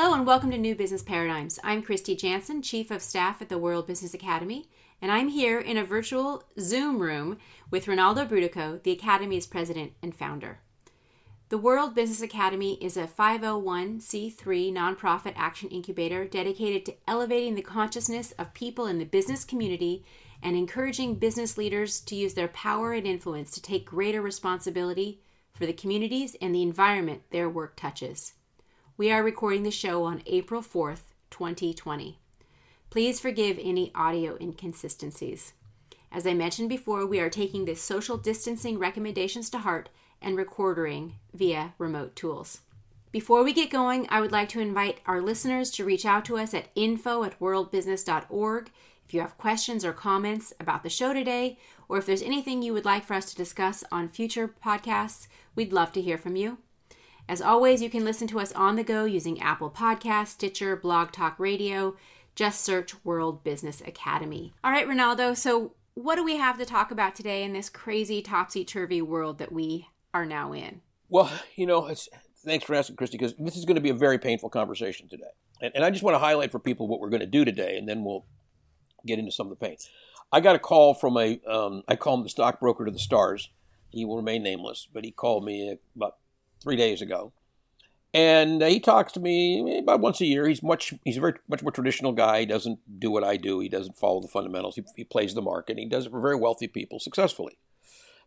Hello and welcome to New Business Paradigms. I'm Kristy Jansen, Chief of Staff at the World Business Academy, and I'm here in a virtual Zoom room with Rinaldo Brutoco, the Academy's president and founder. The World Business Academy is a 501c3 nonprofit action incubator dedicated to elevating the consciousness of people in the business community and encouraging business leaders to use their power and influence to take greater responsibility for the communities and the environment their work touches. We are recording the show on April 4th, 2020. Please forgive any audio inconsistencies. As I mentioned before, we are taking the social distancing recommendations to heart and recording via remote tools. Before we get going, I would like to invite our listeners to reach out to us at info at worldbusiness.org if you have questions or comments about the show today, or if there's anything you would like for us to discuss on future podcasts, we'd love to hear from you. As always, you can listen to us on the go using Apple Podcasts, Stitcher, Blog Talk Radio. Just search World Business Academy. All right, Rinaldo, so what do we have to talk about today in this crazy topsy turvy world that we are now in? Well, you know, thanks for asking, Kristy, because this is going to be a very painful conversation today. And, and I just want to highlight for people what we're going to do today, and then we'll get into some of the pain. I got a call from a, um, I call him the stockbroker to the stars. He will remain nameless, but he called me about three days ago, and he talks to me about once a year. He's much he's a very much more traditional guy. He doesn't do what I do. He doesn't follow the fundamentals. He, he plays the market. He does it for very wealthy people successfully.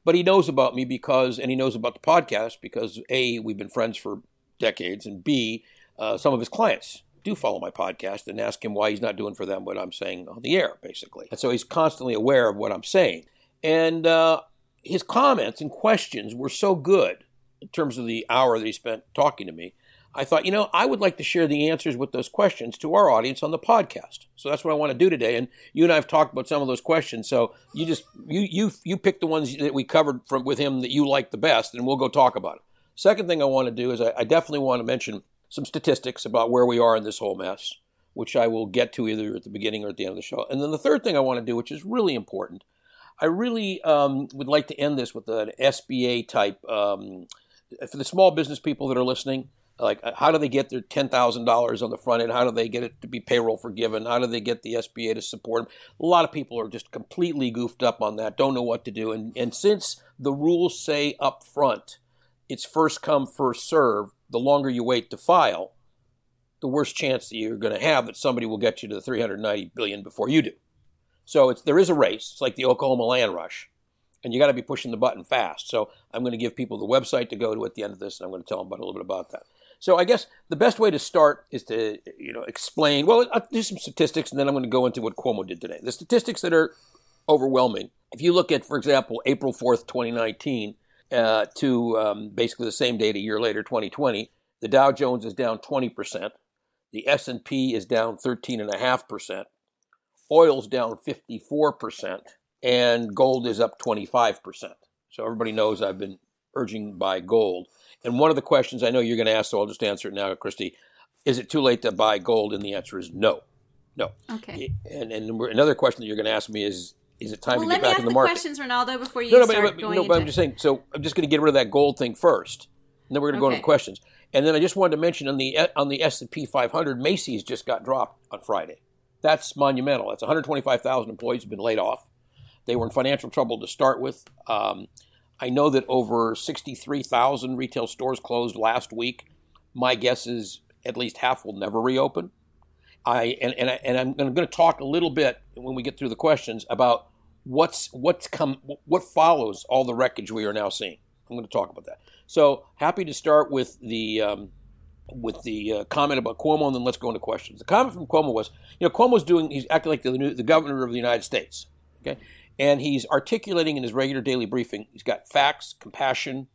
But he knows about me because, and he knows about the podcast because a we've been friends for decades, and b uh, some of his clients do follow my podcast and ask him why he's not doing for them what I'm saying on the air, basically. And so he's constantly aware of what I'm saying. And uh, his comments and questions were so good in terms of the hour that he spent talking to me, I thought, you know, I would like to share the answers with those questions to our audience on the podcast. So that's what I want to do today. And you and I have talked about some of those questions. So you just you you you pick the ones that we covered from with him that you like the best, and we'll go talk about it. Second thing I want to do is I, I definitely want to mention some statistics about where we are in this whole mess, which I will get to either at the beginning or at the end of the show. And then the third thing I want to do, which is really important, I really um, would like to end this with an SBA type. Um, for the small business people that are listening, like how do they get their ten thousand dollars on the front end? How do they get it to be payroll forgiven? How do they get the SBA to support them? A lot of people are just completely goofed up on that, don't know what to do. And and since the rules say up front, it's first come first serve. The longer you wait to file, the worse chance that you're going to have that somebody will get you to the 390 billion before you do. So it's there is a race. It's like the Oklahoma land rush and you got to be pushing the button fast. So I'm going to give people the website to go to at the end of this, and I'm going to tell them about a little bit about that. So I guess the best way to start is to you know explain. Well, I'll do some statistics, and then I'm going to go into what Cuomo did today. The statistics that are overwhelming. If you look at, for example, April 4th, 2019, uh, to um, basically the same date a year later, 2020, the Dow Jones is down 20 percent. The S&P is down 13.5 percent. Oil's down 54 percent and gold is up 25%. So everybody knows I've been urging buy gold. And one of the questions I know you're going to ask, so I'll just answer it now, Kristy. Is it too late to buy gold? And the answer is no. No. Okay. And, and another question that you're going to ask me is, is it time well, to get back in the, the market? Let me ask the questions, Rinaldo, before you no, no, start but, going no, into... but I'm just saying. So I'm just going to get rid of that gold thing first, and then we're going to okay. go into questions. And then I just wanted to mention on the on the S&P 500, Macy's just got dropped on Friday. That's monumental. That's 125,000 employees have been laid off. They were in financial trouble to start with. Um, I know that over 63,000 retail stores closed last week. My guess is at least half will never reopen. I and and, I, and I'm going to talk a little bit when we get through the questions about what's what's come what follows all the wreckage we are now seeing. I'm going to talk about that. So happy to start with the um, with the uh, comment about Cuomo, and then let's go into questions. The comment from Cuomo was, you know, Cuomo's doing he's acting like the new, the governor of the United States. Okay, and he's articulating in his regular daily briefing. He's got facts, compassion,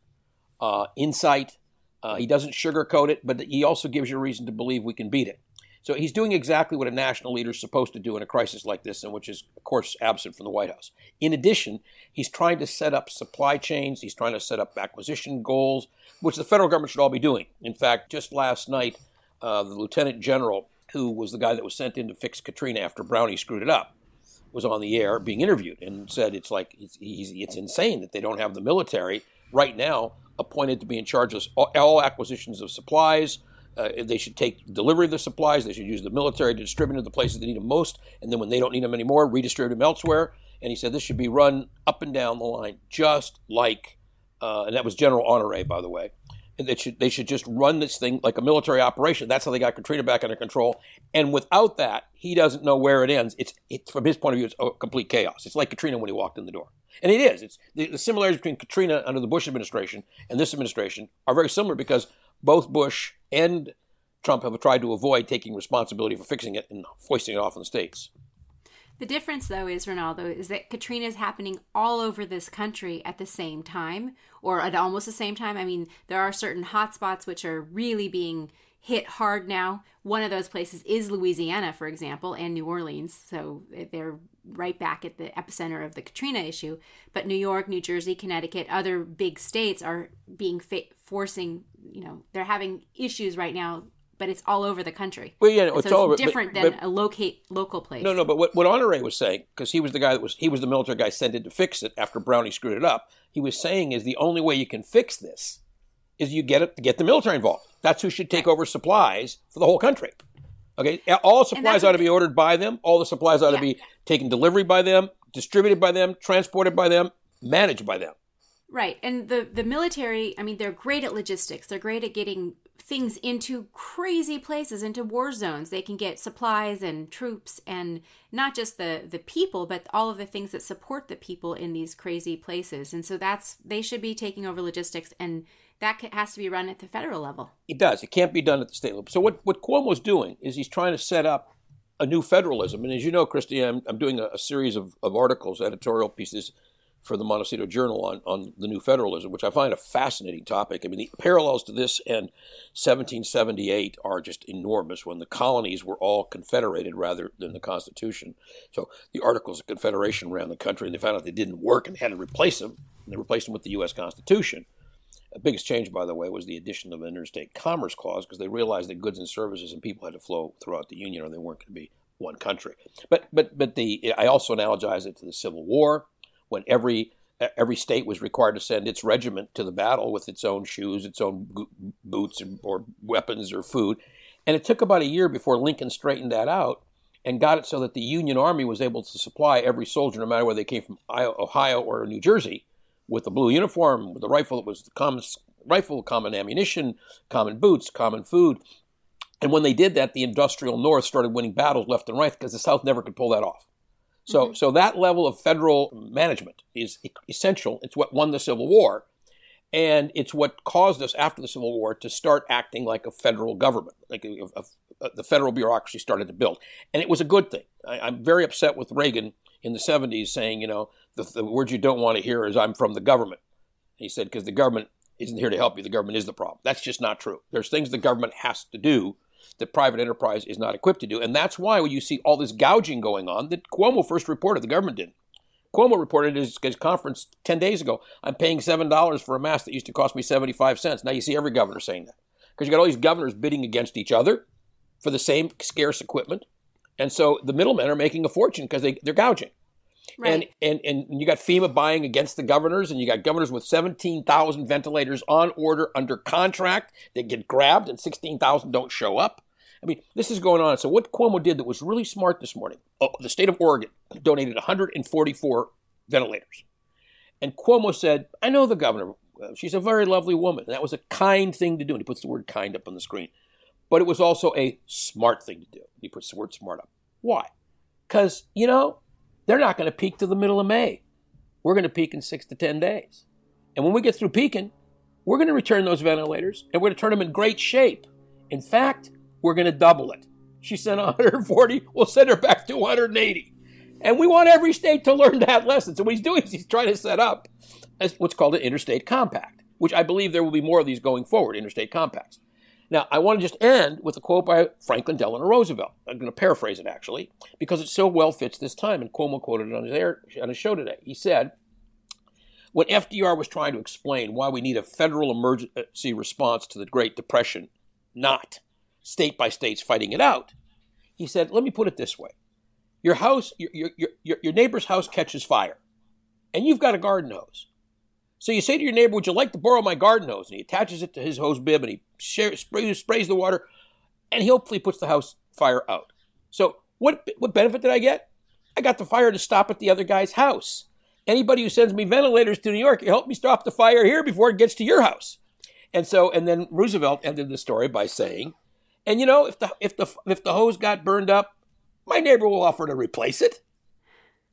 uh, insight. Uh, he doesn't sugarcoat it, but he also gives you a reason to believe we can beat it. So he's doing exactly what a national leader is supposed to do in a crisis like this, and which is, of course, absent from the White House. In addition, he's trying to set up supply chains. He's trying to set up acquisition goals, which the federal government should all be doing. In fact, just last night, uh, the lieutenant general, who was the guy that was sent in to fix Katrina after Brownie screwed it up, was on the air being interviewed and said it's like it's, it's insane that they don't have the military right now appointed to be in charge of all acquisitions of supplies, uh, they should take delivery of the supplies. They should use the military to distribute them to the places that need them most, and then when they don't need them anymore, redistribute them elsewhere. And he said this should be run up and down the line, just like, uh, and that was General Honore, by the way. They should they should just run this thing like a military operation. That's how they got Katrina back under control. And without that, he doesn't know where it ends. It's it's from his point of view, it's a complete chaos. It's like Katrina when he walked in the door. And it is. It's the, the similarities between Katrina under the Bush administration and this administration are very similar because both Bush and Trump have tried to avoid taking responsibility for fixing it and foisting it off on the states. The difference, though, is Rinaldo, is that Katrina is happening all over this country at the same time, or at almost the same time. I mean, there are certain hotspots which are really being hit hard now. One of those places is Louisiana, for example, and New Orleans. So they're right back at the epicenter of the Katrina issue. But New York, New Jersey, Connecticut, other big states are being fa- forcing, you know, they're having issues right now but it's all over the country. Well, yeah, no, it's, so all it's different but, than but, a locate local place. No, no, but what, what Honore was saying, because he was the guy that was he was the military guy sent in to fix it after Brownie screwed it up. He was saying is the only way you can fix this is you get it get the military involved. That's who should take over supplies for the whole country. Okay, all supplies ought to be ordered by them. All the supplies ought yeah. to be taken delivery by them, distributed by them, transported by them, managed by them. Right. And the the military, I mean, they're great at logistics. They're great at getting things into crazy places, into war zones. They can get supplies and troops and not just the the people, but all of the things that support the people in these crazy places. And so that's they should be taking over logistics and that has to be run at the federal level. It does. It can't be done at the state level. So what what Cuomo's doing is he's trying to set up a new federalism. And as you know, Kristy, I'm, I'm doing a, a series of, of articles, editorial pieces for the Montecito Journal on, on the new federalism, which I find a fascinating topic. I mean, the parallels to this and 1778 are just enormous when the colonies were all confederated rather than the Constitution. So the Articles of Confederation around the country, and they found out they didn't work and had to replace them, and they replaced them with the U.S. Constitution. The biggest change, by the way, was the addition of an interstate commerce clause because they realized that goods and services and people had to flow throughout the Union or they weren't going to be one country. But but but the I also analogize it to the Civil War when every every state was required to send its regiment to the battle with its own shoes, its own boots, or weapons or food. And it took about a year before Lincoln straightened that out and got it so that the Union Army was able to supply every soldier, no matter whether they came from Ohio or New Jersey, with a blue uniform, with a rifle that was the common rifle, common ammunition, common boots, common food. And when they did that, the industrial North started winning battles left and right because the South never could pull that off. So, mm-hmm. so that level of federal management is essential. It's what won the Civil War, and it's what caused us after the Civil War to start acting like a federal government, like a, a, a, the federal bureaucracy started to build, and it was a good thing. I, am very upset with Reagan in the 70s saying, you know, the, the word you don't want to hear is "I'm from the government." He said because the government isn't here to help you, the government is the problem. That's just not true. There's things the government has to do that private enterprise is not equipped to do. And that's why when you see all this gouging going on that Cuomo first reported, the government didn't. Cuomo reported at his, his conference 10 days ago, I'm paying $7 for a mask that used to cost me 75 cents. Now you see every governor saying that. Because you got all these governors bidding against each other for the same scarce equipment. And so the middlemen are making a fortune because they, they're gouging. Right. And, and and you got FEMA buying against the governors, and you got governors with 17,000 ventilators on order under contract that get grabbed, and 16,000 don't show up. I mean, this is going on. So what Cuomo did that was really smart this morning, oh, the state of Oregon donated 144 ventilators. And Cuomo said, I know the governor. She's a very lovely woman. And that was a kind thing to do. And he puts the word kind up on the screen. But it was also a smart thing to do. He puts the word smart up. Why? Because, you know, they're not going to peak to the middle of May. We're going to peak in six to 10 days. And when we get through peaking, we're going to return those ventilators and we're going to turn them in great shape. In fact, we're going to double it. She sent 140, we'll send her back to 180. And we want every state to learn that lesson. So what he's doing is he's trying to set up what's called an interstate compact, which I believe there will be more of these going forward, interstate compacts. Now, I want to just end with a quote by Franklin Delano Roosevelt. I'm going to paraphrase it actually, because it so well fits this time, and Cuomo quoted it on his, air, on his show today. He said, when FDR was trying to explain why we need a federal emergency response to the Great Depression, not state by states fighting it out. He said, let me put it this way. Your house, your, your, your, your neighbor's house catches fire, and you've got a garden hose. So you say to your neighbor, would you like to borrow my garden hose? And he attaches it to his hose bib and he sprays, sprays the water and he hopefully puts the house fire out. So what what benefit did I get? I got the fire to stop at the other guy's house. Anybody who sends me ventilators to New York, help me stop the fire here before it gets to your house. And so, and then Roosevelt ended the story by saying, and you know, if the if the if the hose got burned up, my neighbor will offer to replace it.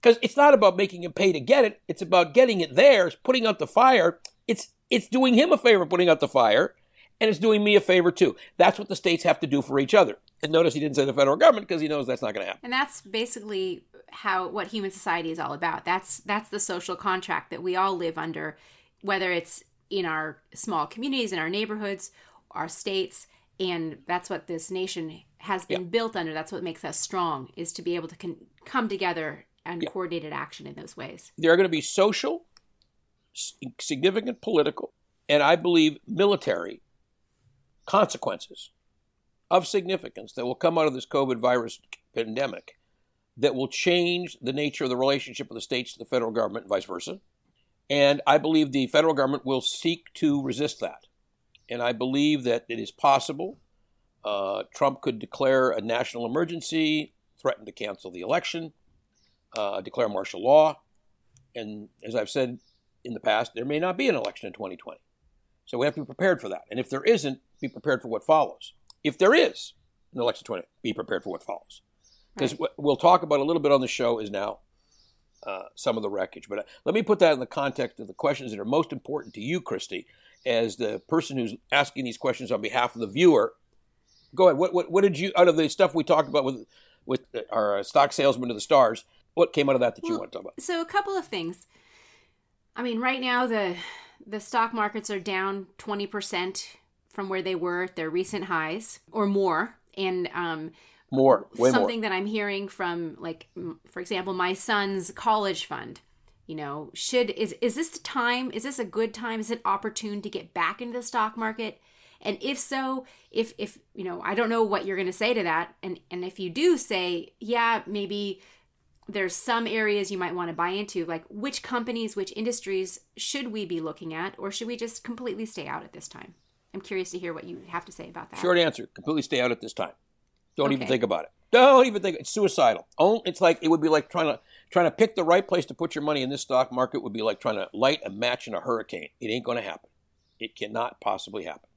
Because it's not about making him pay to get it; it's about getting it there, It's putting out the fire. It's it's doing him a favor putting out the fire, and it's doing me a favor too. That's what the states have to do for each other. And notice he didn't say the federal government because he knows that's not going to happen. And that's basically how what human society is all about. That's that's the social contract that we all live under, whether it's in our small communities, in our neighborhoods, our states, and that's what this nation has been yeah. built under. That's what makes us strong is to be able to con- come together and yeah. coordinated action in those ways. There are going to be social, significant political, and I believe military consequences of significance that will come out of this COVID virus pandemic that will change the nature of the relationship of the states to the federal government and vice versa. And I believe the federal government will seek to resist that. And I believe that it is possible. Uh, Trump could declare a national emergency, threaten to cancel the election, uh, declare martial law. And as I've said in the past, there may not be an election in 2020. So we have to be prepared for that. And if there isn't, be prepared for what follows. If there is an election 20, be prepared for what follows. Because right. what we'll talk about a little bit on the show is now uh, some of the wreckage. But uh, let me put that in the context of the questions that are most important to you, Kristy, as the person who's asking these questions on behalf of the viewer. Go ahead. What, what, what did you, out of the stuff we talked about with, with our uh, stock salesman to the stars, what came out of that that well, you want to talk about? So, a couple of things. I mean, right now, the the stock markets are down 20% from where they were at their recent highs or more. And um, more, way something more. that I'm hearing from, like, for example, my son's college fund. You know, should is is this the time? Is this a good time? Is it opportune to get back into the stock market? And if so, if if you know, I don't know what you're going to say to that. And and if you do say, yeah, maybe there's some areas you might want to buy into, like which companies, which industries should we be looking at, or should we just completely stay out at this time? I'm curious to hear what you have to say about that. Short answer: completely stay out at this time. Don't okay. even think about it. Don't even think it's suicidal. It's like it would be like trying to trying to pick the right place to put your money in this stock market would be like trying to light a match in a hurricane. It ain't going to happen. It cannot possibly happen.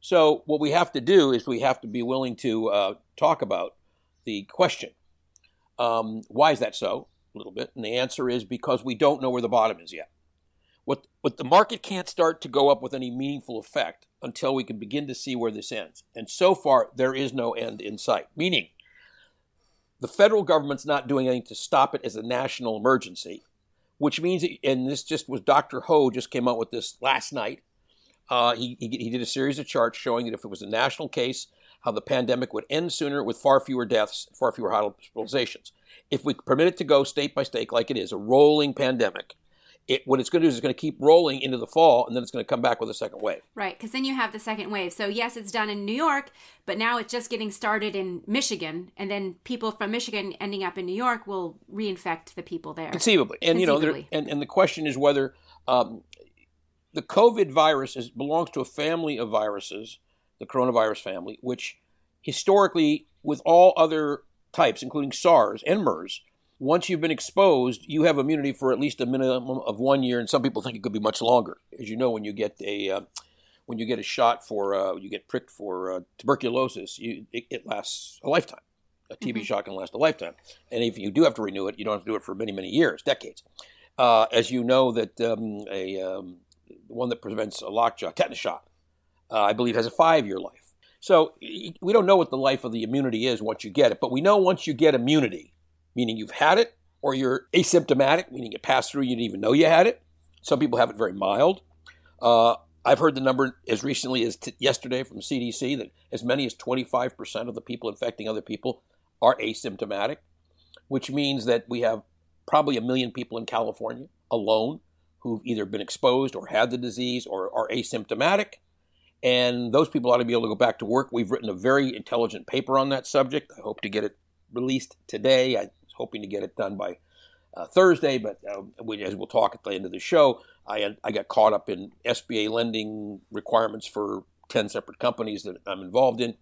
So what we have to do is we have to be willing to uh, talk about the question. Um, why is that so? A little bit, and the answer is because we don't know where the bottom is yet. What what the market can't start to go up with any meaningful effect until we can begin to see where this ends. And so far, there is no end in sight. Meaning, the federal government's not doing anything to stop it as a national emergency, which means, and this just was Dr. Ho just came out with this last night. Uh, he, he, he did a series of charts showing that if it was a national case, how the pandemic would end sooner with far fewer deaths, far fewer hospitalizations. If we permit it to go state by state like it is, a rolling pandemic, it, what it's going to do is it's going to keep rolling into the fall, and then it's going to come back with a second wave. Right, because then you have the second wave. So yes, it's done in New York, but now it's just getting started in Michigan, and then people from Michigan ending up in New York will reinfect the people there. Conceivably, and Conceivably. you know, and, and the question is whether um, the COVID virus is, belongs to a family of viruses, the coronavirus family, which historically, with all other types, including SARS and MERS, once you've been exposed, you have immunity for at least a minimum of one year, and some people think it could be much longer. As you know, when you get a uh, when you get a shot for uh, you get pricked for uh, tuberculosis, you, it, it, lasts a lifetime. A TB mm-hmm. shot can last a lifetime, and if you do have to renew it, you don't have to do it for many many years, decades. Uh, as you know, that um, a um, one that prevents a lockjaw tetanus shot, uh, I believe, has a five year life. So we don't know what the life of the immunity is once you get it, but we know once you get immunity, meaning you've had it, or you're asymptomatic, meaning it passed through, you didn't even know you had it. Some people have it very mild. Uh, I've heard the number as recently as t- yesterday from CDC that as many as 25% of the people infecting other people are asymptomatic, which means that we have probably a million people in California alone who've either been exposed or had the disease or are asymptomatic. And those people ought to be able to go back to work. We've written a very intelligent paper on that subject. I hope to get it released today. I was hoping to get it done by uh, Thursday, but uh, we, as we'll talk at the end of the show, I, I got caught up in SBA lending requirements for 10 separate companies that I'm involved in.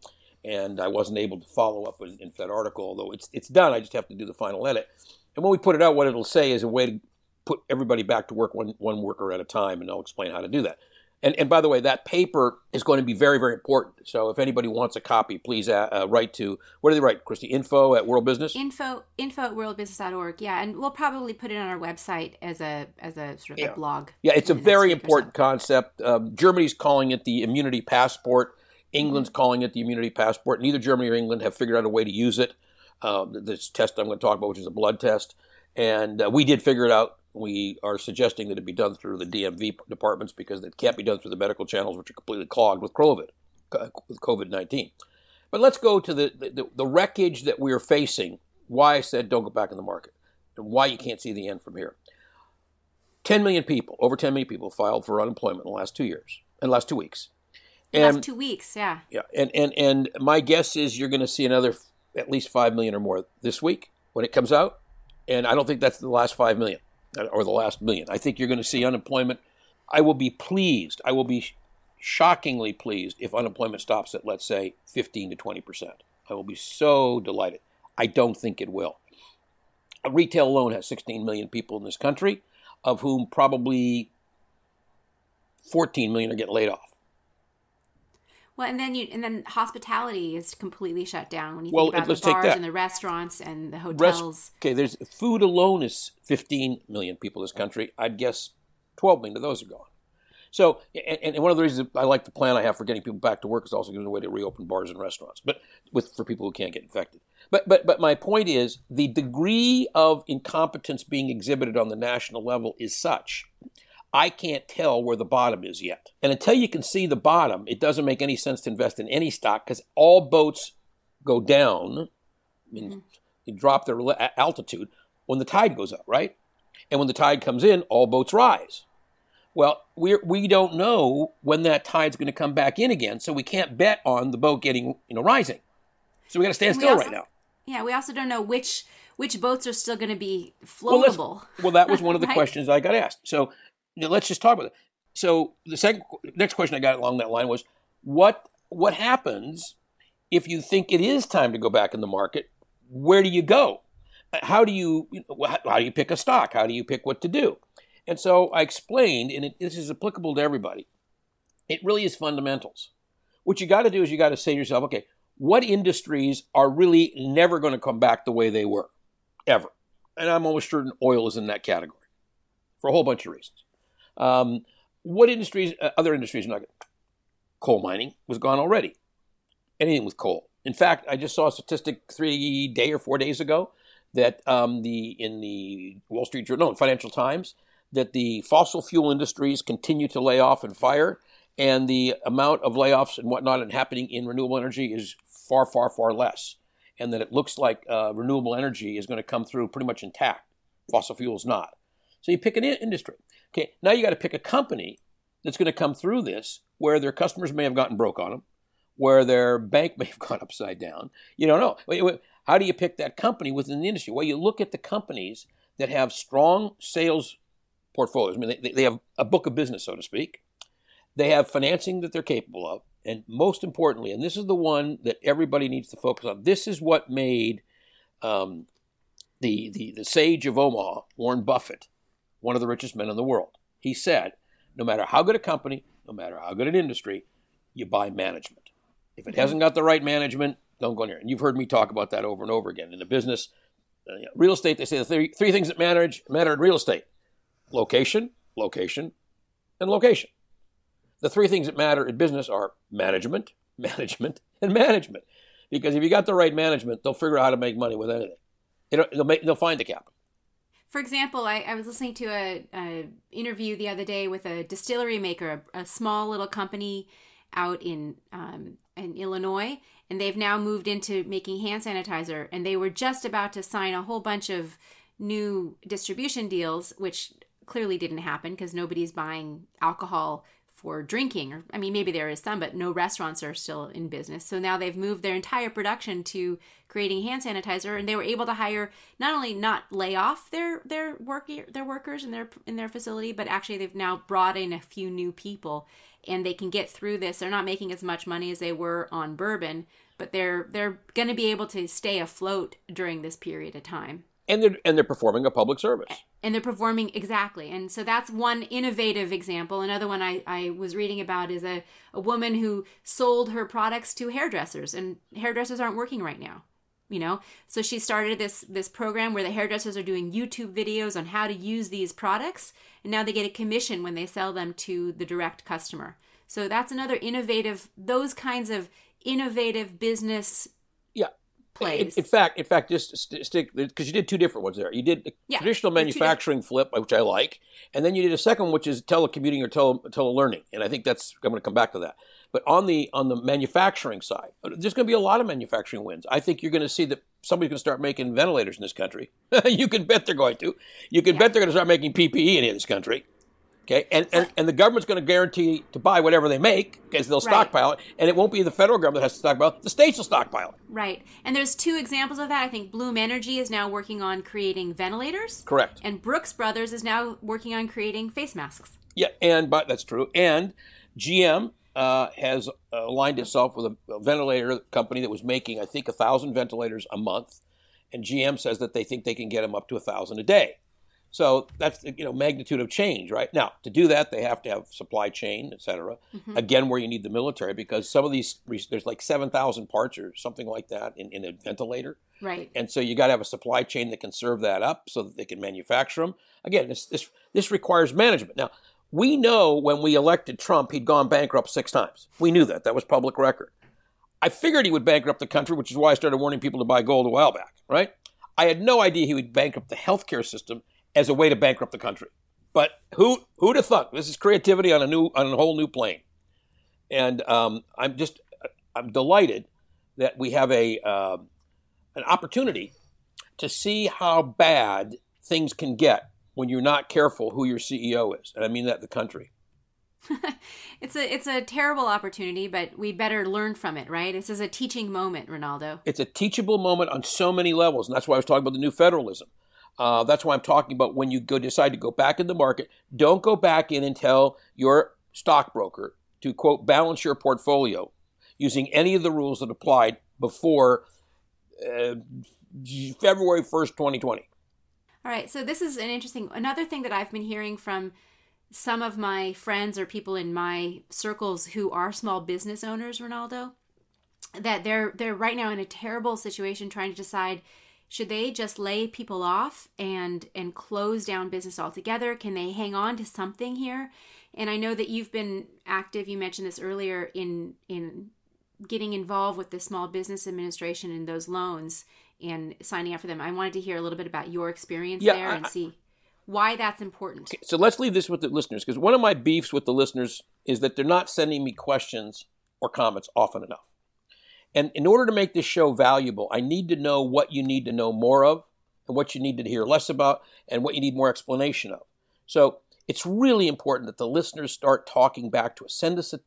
and I wasn't able to follow up in, in that article. Although it's it's done, I just have to do the final edit. And when we put it out, what it'll say is a way to put everybody back to work one one worker at a time, and I'll explain how to do that. And, and by the way, that paper is going to be very, very important. So if anybody wants a copy, please uh, uh, write to, what do they write, Kristy? Info at World Business? Info, info at worldbusiness.org. Yeah. And we'll probably put it on our website as a, as a sort of yeah. a blog. Yeah. It's a very important concept. Um, Germany's calling it the immunity passport. England's mm-hmm. calling it the immunity passport. Neither Germany or England have figured out a way to use it. Uh, this test I'm going to talk about, which is a blood test. And uh, we did figure it out we are suggesting that it be done through the DMV departments because it can't be done through the medical channels, which are completely clogged with COVID, with COVID nineteen. But let's go to the, the, the wreckage that we are facing. Why I said don't go back in the market, and why you can't see the end from here. 10 million people, over 10 million people, filed for unemployment in the last two years, in the last two weeks. And, last two weeks, yeah. Yeah, and, and, and my guess is you're going to see another at least 5 million or more this week when it comes out. And I don't think that's the last 5 million or the last million. I think you're going to see unemployment. I will be pleased. I will be shockingly pleased if unemployment stops at, let's say, 15 to 20 percent. I will be so delighted. I don't think it will. A retail alone has 16 million people in this country, of whom probably 14 million are getting laid off. Well, and then you and then hospitality is completely shut down when you well, think about the bars and the restaurants and the hotels. Rest, okay, there's food alone is 15 million people in this country. I'd guess 12 million of those are gone. So, and, and one of the reasons I like the plan I have for getting people back to work is also giving a way to reopen bars and restaurants, but with for people who can't get infected. But but but my point is the degree of incompetence being exhibited on the national level is such I can't tell where the bottom is yet. And until you can see the bottom, it doesn't make any sense to invest in any stock because all boats go down, I mean, mm-hmm. drop their altitude when the tide goes up, right? And when the tide comes in, all boats rise. Well, we're, we don't know when that tide's going to come back in again, so we can't bet on the boat getting, you know, rising. So we got to stand still also, right now. Yeah, we also don't know which which boats are still going to be floatable. Well, well, that was one of the right? questions I got asked. So let's just talk about it. So the second next question I got along that line was what what happens if you think it is time to go back in the market? Where do you go? How do you how do you pick a stock? How do you pick what to do? And so I explained, and it, this is applicable to everybody. It really is fundamentals. What you got to do is you got to say to yourself, okay, what industries are really never going to come back the way they were, ever? And I'm almost certain oil is in that category for a whole bunch of reasons. Um, what industries, uh, other industries are not? Coal mining was gone already. Anything with coal. In fact, I just saw a statistic three day or four days ago that um, the in the Wall Street Journal, no, Financial Times, that the fossil fuel industries continue to lay off and fire, and the amount of layoffs and whatnot and happening in renewable energy is far, far, far less, and that it looks like uh, renewable energy is going to come through pretty much intact. Fossil fuels not. So you pick an industry. Okay, now you got to pick a company that's going to come through this where their customers may have gotten broke on them, where their bank may have gone upside down. You don't know. How do you pick that company within the industry? Well, you look at the companies that have strong sales portfolios. I mean, they, they have a book of business, so to speak. They have financing that they're capable of. And most importantly, and this is the one that everybody needs to focus on, this is what made um, the, the, the sage of Omaha, Warren Buffett, one of the richest men in the world. He said, no matter how good a company, no matter how good an industry, you buy management. If it hasn't got the right management, don't go near it. And you've heard me talk about that over and over again. In the business, uh, real estate, they say the three, three things that matter, matter in real estate location, location, and location. The three things that matter in business are management, management, and management. Because if you got the right management, they'll figure out how to make money with anything. They'll, make, they'll find the capital for example, I, I was listening to a, a, interview the other day with a distillery maker, a, a small little company out in um, in Illinois, and they've now moved into making hand sanitizer. And they were just about to sign a whole bunch of new distribution deals, which clearly didn't happen because nobody's buying alcohol for drinking i mean maybe there is some but no restaurants are still in business so now they've moved their entire production to creating hand sanitizer and they were able to hire not only not lay off their their work their workers in their in their facility but actually they've now brought in a few new people and they can get through this they're not making as much money as they were on bourbon but they're they're going to be able to stay afloat during this period of time. And they're and they're performing a public service. And they're performing exactly. And so that's one innovative example. Another one I, I was reading about is a, a woman who sold her products to hairdressers, and hairdressers aren't working right now you know so she started this this program where the hairdressers are doing youtube videos on how to use these products and now they get a commission when they sell them to the direct customer so that's another innovative those kinds of innovative business yeah plays in, in fact in fact just st- stick because you did two different ones there. You did the Yeah, traditional manufacturing flip which i like and then you did a second one which is telecommuting or tele, telelearning and i think that's i'm going to come back to that. But on the on the manufacturing side there's going to be a lot of manufacturing wins. I think you're going to see that somebody's going to start making ventilators in this country. You can bet they're going to. You can bet they're going to start making ppe in this country Okay, and, and, and the government's going to guarantee to buy whatever they make because they'll Right. stockpile it, and it won't be the federal government that has to stockpile it. The states will stockpile it. right and there's two examples of that i think bloom energy is now working on creating ventilators Correct. and brooks brothers is now working on creating face masks Yeah, and but that's true. And GM uh, has aligned itself with a, a ventilator company that was making, I think, a thousand ventilators a month, and GM says that they think they can get them up to a thousand a day. So that's the you know magnitude of change, right? Now to do that, they have to have supply chain, et cetera. Mm-hmm. Again, where you need the military because some of these there's like seven thousand parts or something like that in, in a ventilator. right And so you got to have a supply chain that can serve that up so that they can manufacture them. Again, this this this requires management. Now, we know when we elected Trump, he'd gone bankrupt six times. We knew that. That was public record. I figured he would bankrupt the country, which is why I started warning people to buy gold a while back, right? I had no idea he would bankrupt the healthcare system as a way to bankrupt the country. But who who'd have thought? This is creativity on a new on a whole new plane. And um, I'm just I'm delighted that we have a uh, an opportunity to see how bad things can get when you're not careful who your CEO is. And I mean that the country. it's a it's a terrible opportunity but we better learn from it right this is a teaching moment rinaldo It's a teachable moment on so many levels. And that's why I was talking about the new federalism. Uh, that's why I'm talking about when you go decide to go back in the market, don't go back in and tell your stockbroker to quote balance your portfolio using any of the rules that applied before uh, February 1st, 2020. All right, so this is an interesting another thing that I've been hearing from some of my friends or people in my circles who are small business owners, Rinaldo, that they're they're right now in a terrible situation trying to decide should they just lay people off and and close down business altogether? Can they hang on to something here? And I know that you've been active, you mentioned this earlier in in getting involved with the Small Business Administration and those loans and signing up for them. I wanted to hear a little bit about your experience Yeah, there I- and see why that's important. So let's leave this with the listeners because one of my beefs with the listeners is that they're not sending me questions or comments often enough. And in order to make this show valuable, I need to know what you need to know more of and what you need to hear less about and what you need more explanation of. So it's really important that the listeners start talking back to us. Send us a,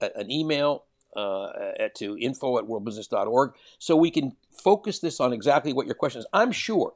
a- an email uh, at, to info at worldbusiness.org so we can focus this on exactly what your question is. I'm sure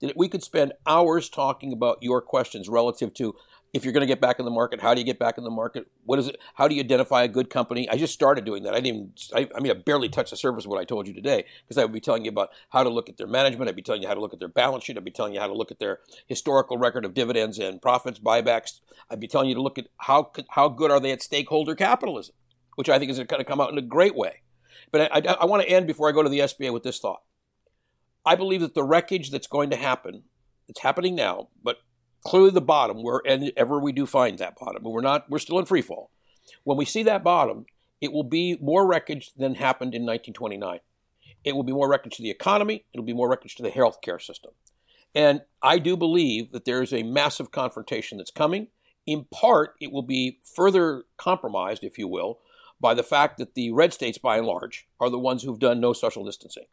that we could spend hours talking about your questions relative to if you're going to get back in the market, how do you get back in the market? What is it? How do you identify a good company? I just started doing that. I didn't I, I mean, I barely touched the surface of what I told you today because I would be telling you about how to look at their management. I'd be telling you how to look at their balance sheet. I'd be telling you how to look at their historical record of dividends and profits, buybacks. I'd be telling you to look at how, how good are they at stakeholder capitalism, which I think is going to come out in a great way. But I, I, I want to end before I go to the SBA with this thought. I believe that the wreckage that's going to happen, it's happening now, but clearly the bottom, wherever we do find that bottom, we're not, we're still in free fall. When we see that bottom, it will be more wreckage than happened in 1929. It will be more wreckage to the economy. It'll be more wreckage to the healthcare system. And I do believe that there is a massive confrontation that's coming. In part, it will be further compromised, if you will, by the fact that the red states, by and large, are the ones who've done no social distancing.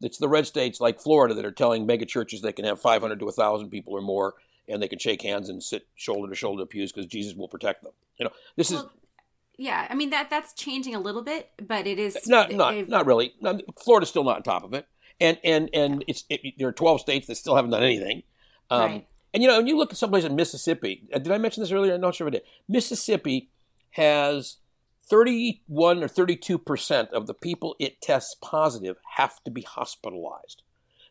It's the red states like Florida that are telling mega churches they can have 500 to 1,000 people or more, and they can shake hands and sit shoulder to shoulder pews because Jesus will protect them. You know, this is yeah, I mean that that's changing a little bit, but it is not not not really. Not, Florida's still not on top of it, and and and it's it, there are 12 states that still haven't done anything. Um, Right. And you know, when you look at someplace in Mississippi, uh, did I mention this earlier? I'm not sure if I did. Mississippi has 31 or 32 percent of the people it tests positive have to be hospitalized.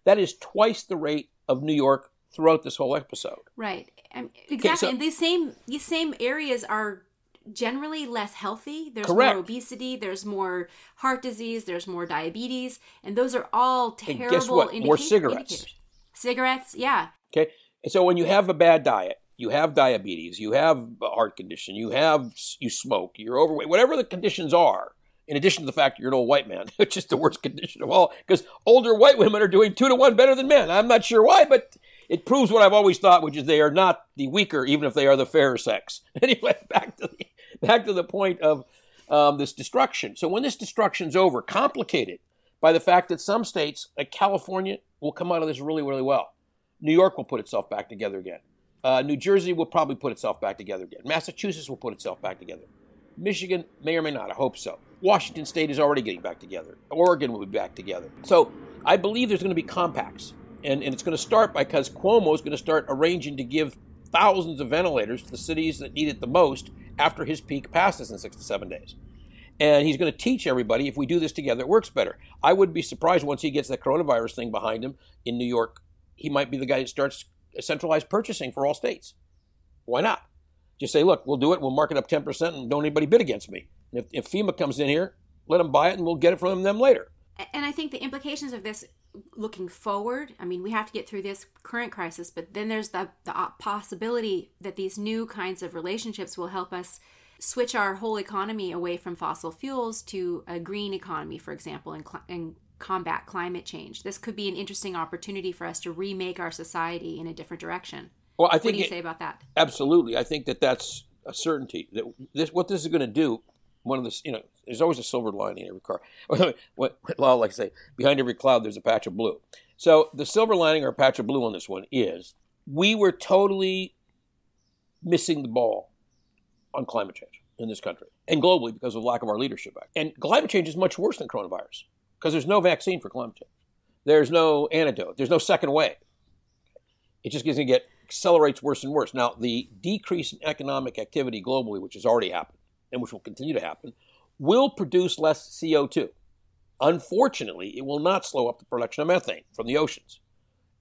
That is twice the rate of New York throughout this whole episode. Right. Um, exactly. so- and these same these same areas are generally less healthy. There's Correct. more obesity. There's more heart disease. There's more diabetes, and those are all terrible. And guess what? More cigarettes. indicators. Cigarettes. Yeah. Okay. And so when you have a bad diet, you have diabetes, you have a heart condition, you have you smoke, you're overweight, whatever the conditions are. In addition to the fact you're an old white man, which is the worst condition of all, because older white women are doing two to one better than men. I'm not sure why, but it proves what I've always thought, which is they are not the weaker, even if they are the fairer sex. Anyway, back to the back to the point of um, this destruction. So when this destruction's over, complicated by the fact that some states, like California, will come out of this really, really well. New York will put itself back together again. Uh, New Jersey will probably put itself back together again. Massachusetts will put itself back together. Michigan may or may not. I hope so. Washington State is already getting back together. Oregon will be back together. So I believe there's going to be compacts. And, and it's going to start because Cuomo is going to start arranging to give thousands of ventilators to the cities that need it the most after his peak passes in six to seven days. And he's going to teach everybody if we do this together, it works better. I wouldn't be surprised once he gets that coronavirus thing behind him in New York. He might be the guy that starts centralized purchasing for all states. Why not? Just say, look, we'll do it. We'll mark it up 10% and don't anybody bid against me. And if, if FEMA comes in here, let them buy it and we'll get it from them later. And I think the implications of this looking forward, I mean, we have to get through this current crisis, but then there's the, the possibility that these new kinds of relationships will help us switch our whole economy away from fossil fuels to a green economy, for example, and, cl- and combat climate change. This could be an interesting opportunity for us to remake our society in a different direction. Well, I think What do you it- say about that? Absolutely, I think that that's a certainty. That this, what this is going to do, one of the, you know, there's always a silver lining in every car. what Lyle likes to say, behind every cloud, there's a patch of blue. So the silver lining or patch of blue on this one is we were totally missing the ball on climate change in this country and globally because of lack of our leadership. And climate change is much worse than coronavirus because there's no vaccine for climate change. There's no antidote. There's no second wave. It just going to get accelerates worse and worse. Now, the decrease in economic activity globally, which has already happened and which will continue to happen, will produce less CO2. Unfortunately, it will not slow up the production of methane from the oceans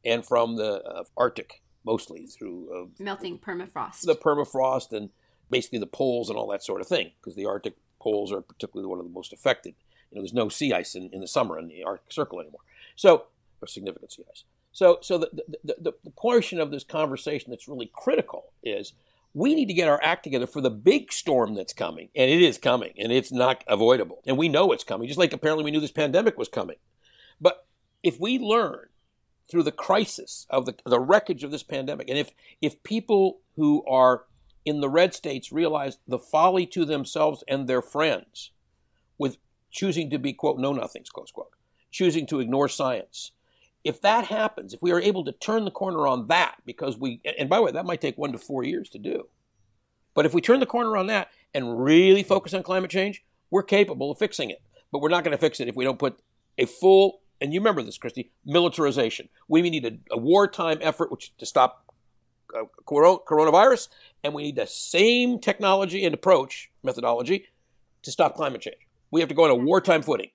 and from the uh, Arctic, mostly through uh, Melting permafrost. the permafrost and basically the poles and all that sort of thing, because the Arctic poles are particularly one of the most affected. You know, there's no sea ice in, in the summer in the Arctic Circle anymore. So, or significant sea ice. So, so the, the, the, the portion of this conversation that's really critical is we need to get our act together for the big storm that's coming. And it is coming, and it's not avoidable. And we know it's coming, just like apparently we knew this pandemic was coming. But if we learn through the crisis of the, the wreckage of this pandemic, and if, if people who are in the red states realize the folly to themselves and their friends with choosing to be, quote, know nothings, close quote, choosing to ignore science, if that happens, if we are able to turn the corner on that, because we, and by the way, that might take one to four years to do. But if we turn the corner on that and really focus on climate change, we're capable of fixing it. But we're not going to fix it if we don't put a full, and you remember this, Kristy, militarization. We need a, a wartime effort which to stop uh, coronavirus, and we need the same technology and approach, methodology, to stop climate change. We have to go on a wartime footing.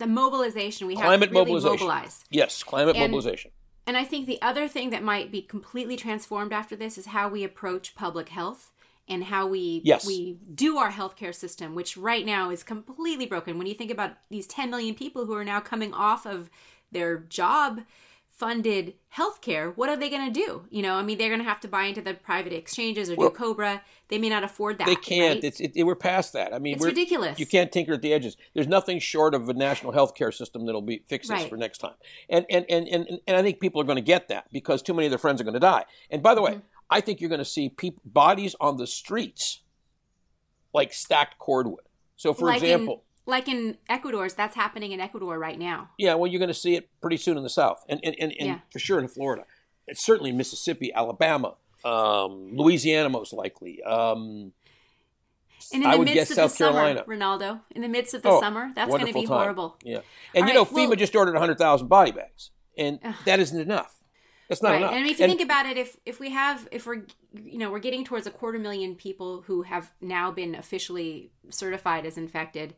The mobilization we Climate have to really mobilization. mobilize. Yes, climate And- mobilization. And I think the other thing that might be completely transformed after this is how we approach public health and how we Yes. we do our healthcare system, which right now is completely broken. When you think about these 10 million people who are now coming off of their job funded healthcare, what are they going to do? You know, I mean, they're going to have to buy into the private exchanges or Well, do Cobra. They may not afford that. They can't. right? It's it, we're past that. I mean, It's ridiculous. You can't tinker at the edges. There's nothing short of a national health care system that'll be fix this Right. for next time. And and, and and and I think people are going to get that because too many of their friends are going to die. And by the way, Mm-hmm. I think you're going to see bodies on the streets like stacked cordwood. So, for like example, like in Ecuador's, that's happening in Ecuador right now. yeah, well, you're going to see it pretty soon in the South, and and and, and Yeah. for sure in Florida. It's certainly Mississippi, Alabama, um, Louisiana, most likely. Um, And in I the midst of South the summer, Rinaldo, in the midst of the Oh, summer, that's going to be time. horrible. Yeah, and All you know right, FEMA well- just ordered 100,000 body bags, and that isn't enough. That's not right. enough. And I mean, if you And- think about it, if if we have, if we're, you know, we're getting towards a quarter million people who have now been officially certified as infected,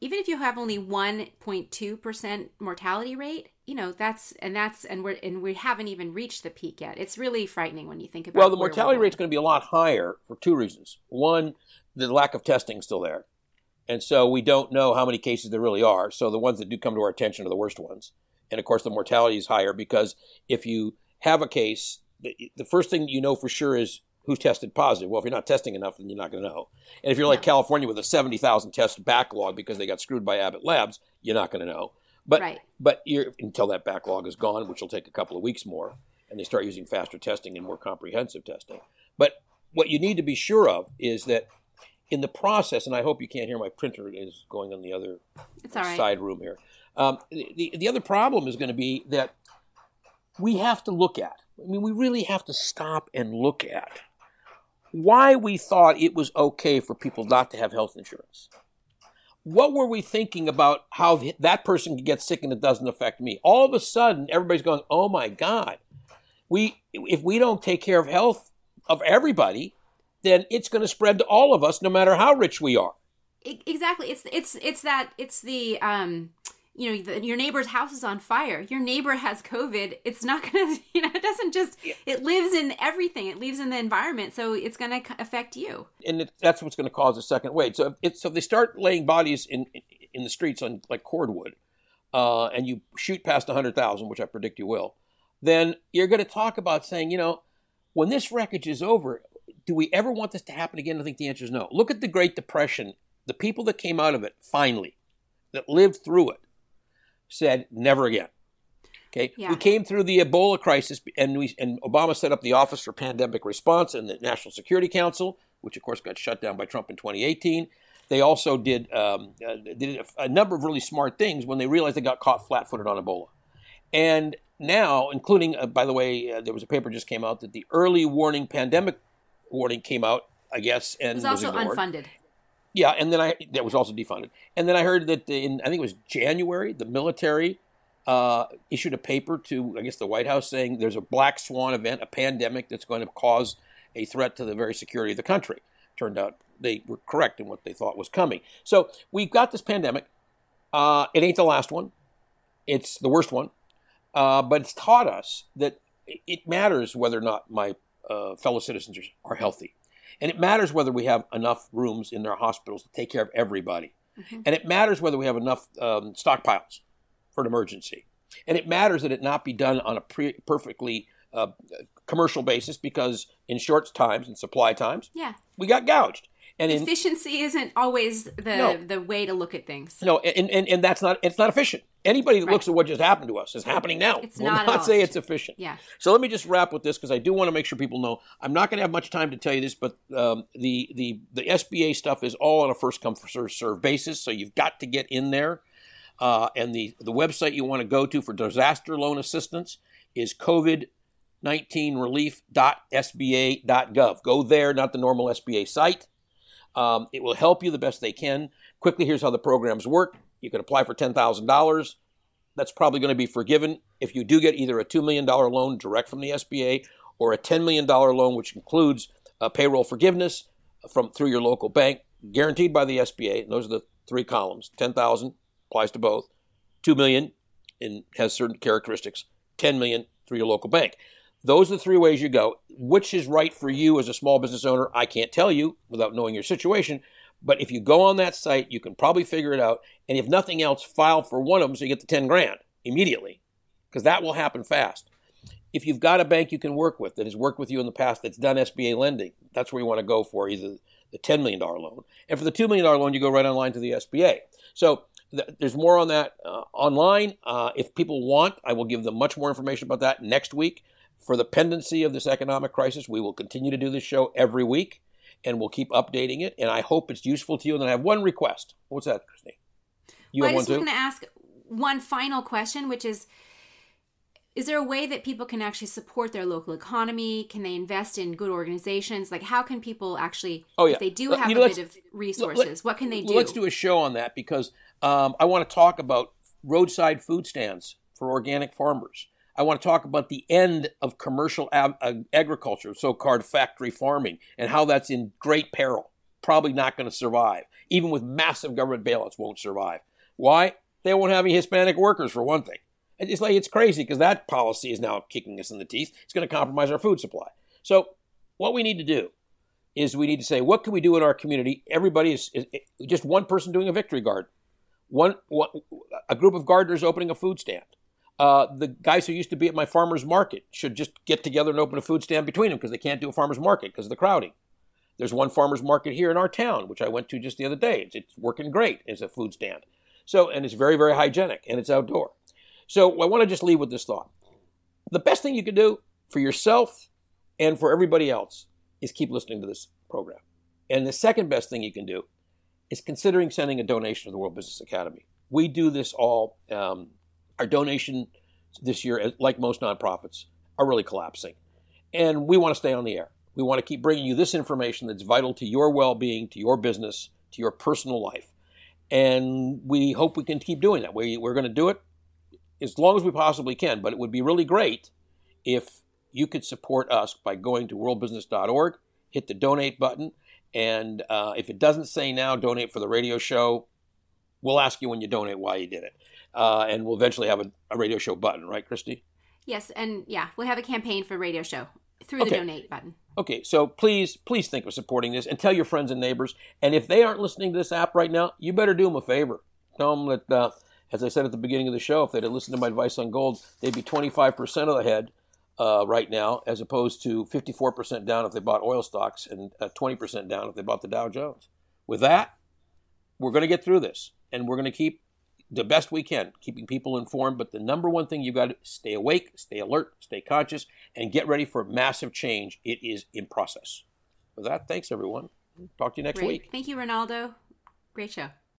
even if you have only 1.2 percent mortality rate, you know, that's and that's and we're and we haven't even reached the peak yet. It's really frightening when you think about. It. Well, the mortality rate's going to be a lot higher for two reasons. One, the lack of testing is still there. And so we don't know how many cases there really are. So the ones that do come to our attention are the worst ones. And of course, the mortality is higher because if you have a case, the, the first thing you know for sure is who's tested positive. Well, if you're not testing enough, then you're not going to know. And if you're like No. California with a 70,000 test backlog because they got screwed by Abbott Labs, you're not going to know. But Right. but you're, until that backlog is gone, which will take a couple of weeks more, and they start using faster testing and more comprehensive testing. But what you need to be sure of is that in the process, and I hope you can't hear my printer is going on the other right. side room here. Um, the the other problem is going to be that we have to look at. I mean, we really have to stop and look at why we thought it was okay for people not to have health insurance. What were we thinking about how that person can get sick and it doesn't affect me? All of a sudden, everybody's going, "Oh my God, we if we don't take care of health of everybody, then it's going to spread to all of us, no matter how rich we are." Exactly it's it's it's that it's the um you know the, your neighbor's house is on fire your neighbor has covid it's not gonna you know it doesn't just it lives in everything it lives in the environment so it's gonna affect you and it, that's what's going to cause a second wave. So if, so if they start laying bodies in in the streets on like cordwood, uh, and you shoot past hundred thousand, which I predict you will, then you're going to talk about saying, you know, when this wreckage is over, do we ever want this to happen again? I think the answer is no. Look at the Great Depression. The people that came out of it finally, that lived through it, said never again. Okay, Yeah. we came through the Ebola crisis, and we and Obama set up the Office for Pandemic Response and the National Security Council, which of course got shut down by Trump in 2018. They also did um, uh, did a, a number of really smart things when they realized they got caught flat-footed on Ebola, and now, including uh, by the way, uh, there was a paper just came out that the early warning pandemic warning came out, I guess, and it was also ignored. unfunded Yeah, and then I that was also defunded. And then I heard that in I think it was January, the military uh, issued a paper to I guess the White House saying there's a black swan event, a pandemic that's going to cause a threat to the very security of the country. Turned out they were correct in what they thought was coming. So we've got this pandemic. Uh, it ain't the last one. It's the worst one. Uh, but it's taught us that it matters whether or not my uh, fellow citizens are healthy. And it matters whether we have enough rooms in our hospitals to take care of everybody. Mhm. And it matters whether we have enough um, stockpiles for an emergency. And it matters that it not be done on a pre- perfectly uh, commercial basis because in short times and supply times, yeah we got gouged. And in, efficiency isn't always the No. the way to look at things no, and, and, and that's not it's not efficient. Anybody that Right. looks at what just happened to us is happening now. It's will not not say it's efficient. yeah So let me just wrap with this because I do want to make sure people know I'm not going to have much time to tell you this, but um, the the the SBA stuff is all on a first come first serve basis. So you've got to get in there, uh, and the the website you want to go to for disaster loan assistance is COVID. 19relief.sba.gov. Go there, not the normal SBA site. Um, it will help you the best they can. Quickly, here's how the programs work. You can apply for $10,000 that's probably going to be forgiven if you do get either a $2 million loan direct from the SBA or a $10 million loan, which includes uh, payroll forgiveness from through your local bank, guaranteed by the SBA. And those are the three columns. 10,000 applies to both. 2 million and has certain characteristics. 10 million through your local bank. Those are the three ways you go. Which is right for you as a small business owner, I can't tell you without knowing your situation. But if you go on that site, you can probably figure it out. And if nothing else, file for one of them so you get the 10 grand immediately because that will happen fast. If you've got a bank you can work with that has worked with you in the past that's done SBA lending, that's where you want to go for either the $10 million loan. And for the $2 million loan, you go right online to the SBA. So th- there's more on that uh, online. Uh, if people want, I will give them much more information about that next week. For the pendency of this economic crisis, we will continue to do this show every week and we'll keep updating it. And I hope it's useful to you. And then I have one request. What's that, Christine? You well, have I one just going to ask one final question, which is Is there a way that people can actually support their local economy? Can they invest in good organizations? Like, how can people actually, Oh, yeah. if they do Let- have you a bit of resources, what can they do? Let's do a show on that because um, I want to talk about roadside food stands for organic farmers. I want to talk about the end of commercial ag- uh, agriculture, so called factory farming, and how that's in great peril. Probably not going to survive. Even with massive government bailouts, won't survive. Why? They won't have any Hispanic workers, for one thing. It's like it's crazy because that policy is now kicking us in the teeth. It's going to compromise our food supply. So, what we need to do is we need to say, what can we do in our community? Everybody is, is, is just one person doing a victory garden, one, one a group of gardeners opening a food stand. Uh, the guys who used to be at my farmer's market should just get together and open a food stand between them because they can't do a farmer's market because of the crowding. There's one farmer's market here in our town, which I went to just the other day. It's, it's working great as a food stand. So, and it's very, very hygienic and it's outdoor. So I want to just leave with this thought. The best thing you can do for yourself and for everybody else is keep listening to this program. And the second best thing you can do is considering sending a donation to the World Business Academy. We do this all. Um, our donation this year, like most nonprofits, are really collapsing. And we want to stay on the air. We want to keep bringing you this information that's vital to your well being, to your business, to your personal life. And we hope we can keep doing that. We, we're going to do it as long as we possibly can. But it would be really great if you could support us by going to worldbusiness.org, hit the donate button, and uh, if it doesn't say now donate for the radio show, we'll ask you when you donate why you did it. Uh, and we'll eventually have a, a, radio show button, right, Kristy? Yes, and yeah, we'll have a campaign for radio show through okay. the donate button. Okay, so please, please think of supporting this and tell your friends and neighbors. And if they aren't listening to this app right now, you better do them a favor. Tell them that uh, as I said at the beginning of the show, if they'd listened to my advice on gold, they'd be 25% of ahead uh, right now, as opposed to 54% down if they bought oil stocks and uh, 20% down if they bought the Dow Jones. With that, we're going to get through this, and we're going to keep the best we can, keeping people informed. But the number one thing you've got to stay awake, stay alert, stay conscious, and get ready for massive change. It is in process. With that, thanks everyone. Talk to you next Great. week. Thank you, Rinaldo. Great show.